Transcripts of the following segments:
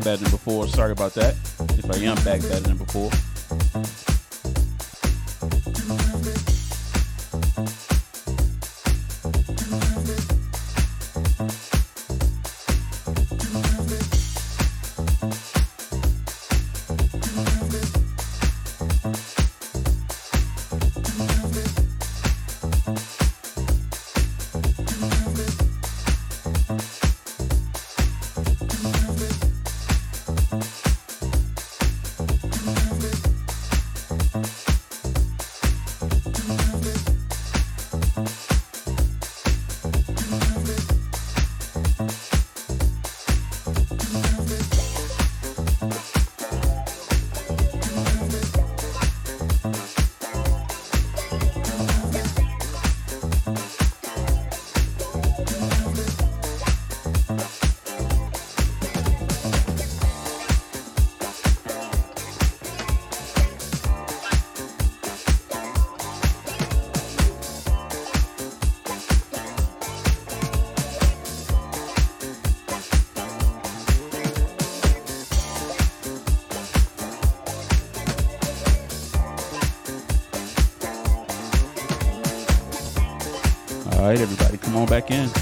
backbatting before. Sorry about that. If I am back, back than before. Yeah.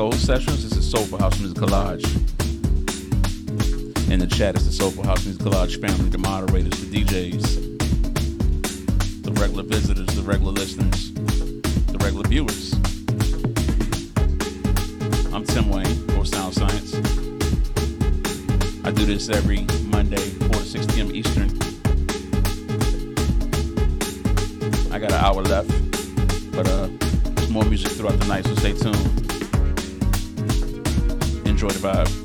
Soul Sessions. This is Soulful House Music Collage. In the chat, is the Soulful House Music Collage family, the moderators, the DJs, the regular visitors, the regular listeners, the regular viewers. I'm Tim Wayne, underscore sound science. I do this every Monday, 4 to 6 p.m. Eastern. I got an hour left, but uh, there's more music throughout the night, so stay tuned. Enjoy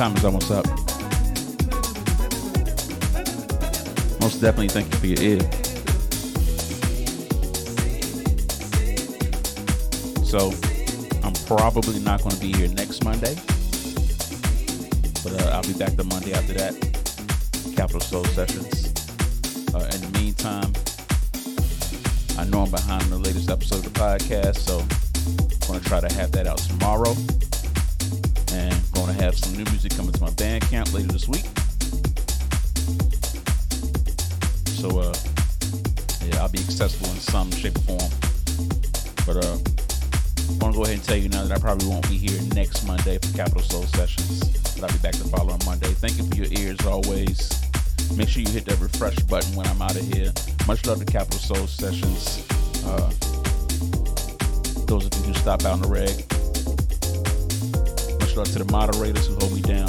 time is almost up. Most definitely thank you for your ear. So, I'm probably not going to be here next Monday. But uh, I'll be back the Monday after that. Capital Soul Sessions. Uh, in the meantime, I know I'm behind the latest episode of the podcast, so I'm going to try to have that out tomorrow. And going to have some new music coming to my Bandcamp later this week. So, uh, yeah, I'll be accessible in some shape or form. But, uh, I want to go ahead and tell you now that I probably won't be here next Monday for Capital Soul Sessions, but I'll be back the following Monday. Thank you for your ears always. Make sure you hit that refresh button when I'm out of here. Much love to Capital Soul Sessions. Uh, those of you who stop out on the reg. Much love to the moderators who hold me down.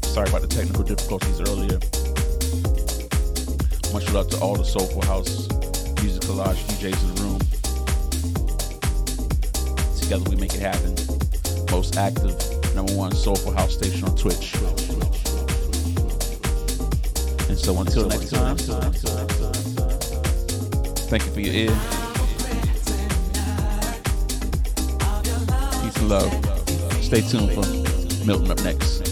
Sorry about the technical difficulties earlier. Much love to all the Soulful House Music Collage DJs in the room. Together we make it happen. Most active, number one Soulful House station on Twitch. And so until next time, thank you for your ear. Peace and love. Stay tuned for Milton up next.